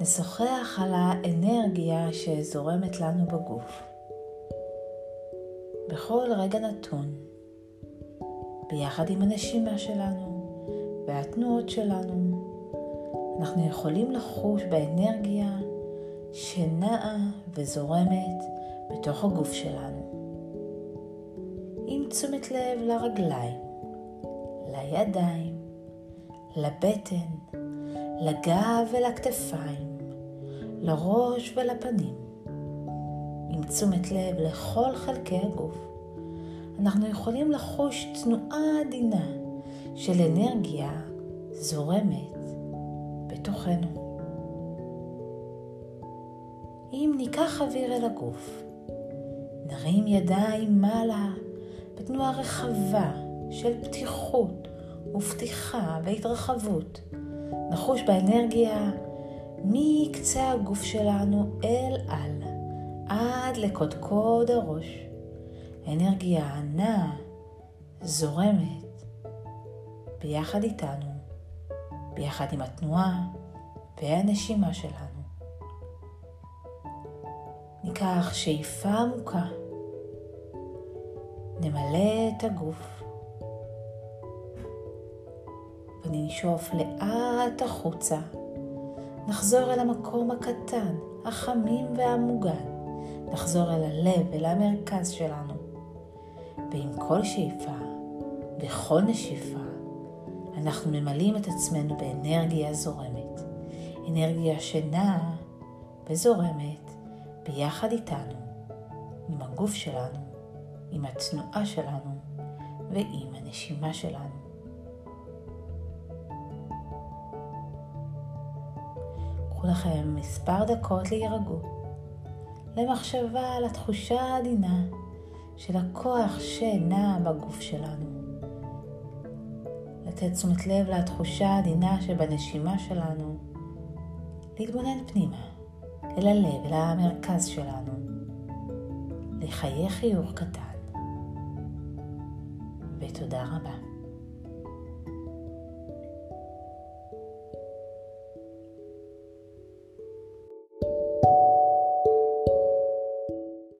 נשוחח על האנרגיה שזורמת לנו בגוף. בכל רגע נתון, ביחד עם הנשימה שלנו והתנועות שלנו, אנחנו יכולים לחוש באנרגיה שנעה וזורמת בתוך הגוף שלנו. עם תשומת לב לרגליים, לידיים, לבטן, לגב ולכתפיים, לראש ולפנים. עם תשומת לב לכל חלקי הגוף, אנחנו יכולים לחוש תנועה עדינה של אנרגיה זורמת בתוכנו. אם ניקח אוויר אל הגוף, נרים ידיים מעלה בתנועה רחבה של פתיחות ופתיחה והתרחבות. נחוש באנרגיה מקצה הגוף שלנו אל על, עד לקודקוד הראש. אנרגיה ענה, זורמת, ביחד איתנו, ביחד עם התנועה והנשימה שלנו. ניקח שאיפה עמוקה, נמלא את הגוף וננשוף לאט החוצה. נחזור אל המקום הקטן, החמים והמוגן. נחזור אל הלב, אל המרכז שלנו. ועם כל שאיפה, בכל נשיפה, אנחנו ממלאים את עצמנו באנרגיה זורמת. אנרגיה שנעה וזורמת ביחד איתנו, עם הגוף שלנו, עם התנועה שלנו ועם הנשימה שלנו. לכם מספר דקות להירגעות, למחשבה על התחושה העדינה של הכוח שנע בגוף שלנו. לתת תשומת לב לתחושה העדינה שבנשימה שלנו, להתבונן פנימה, אל הלב, אל המרכז שלנו, לחייך חיוך קטן, ותודה רבה.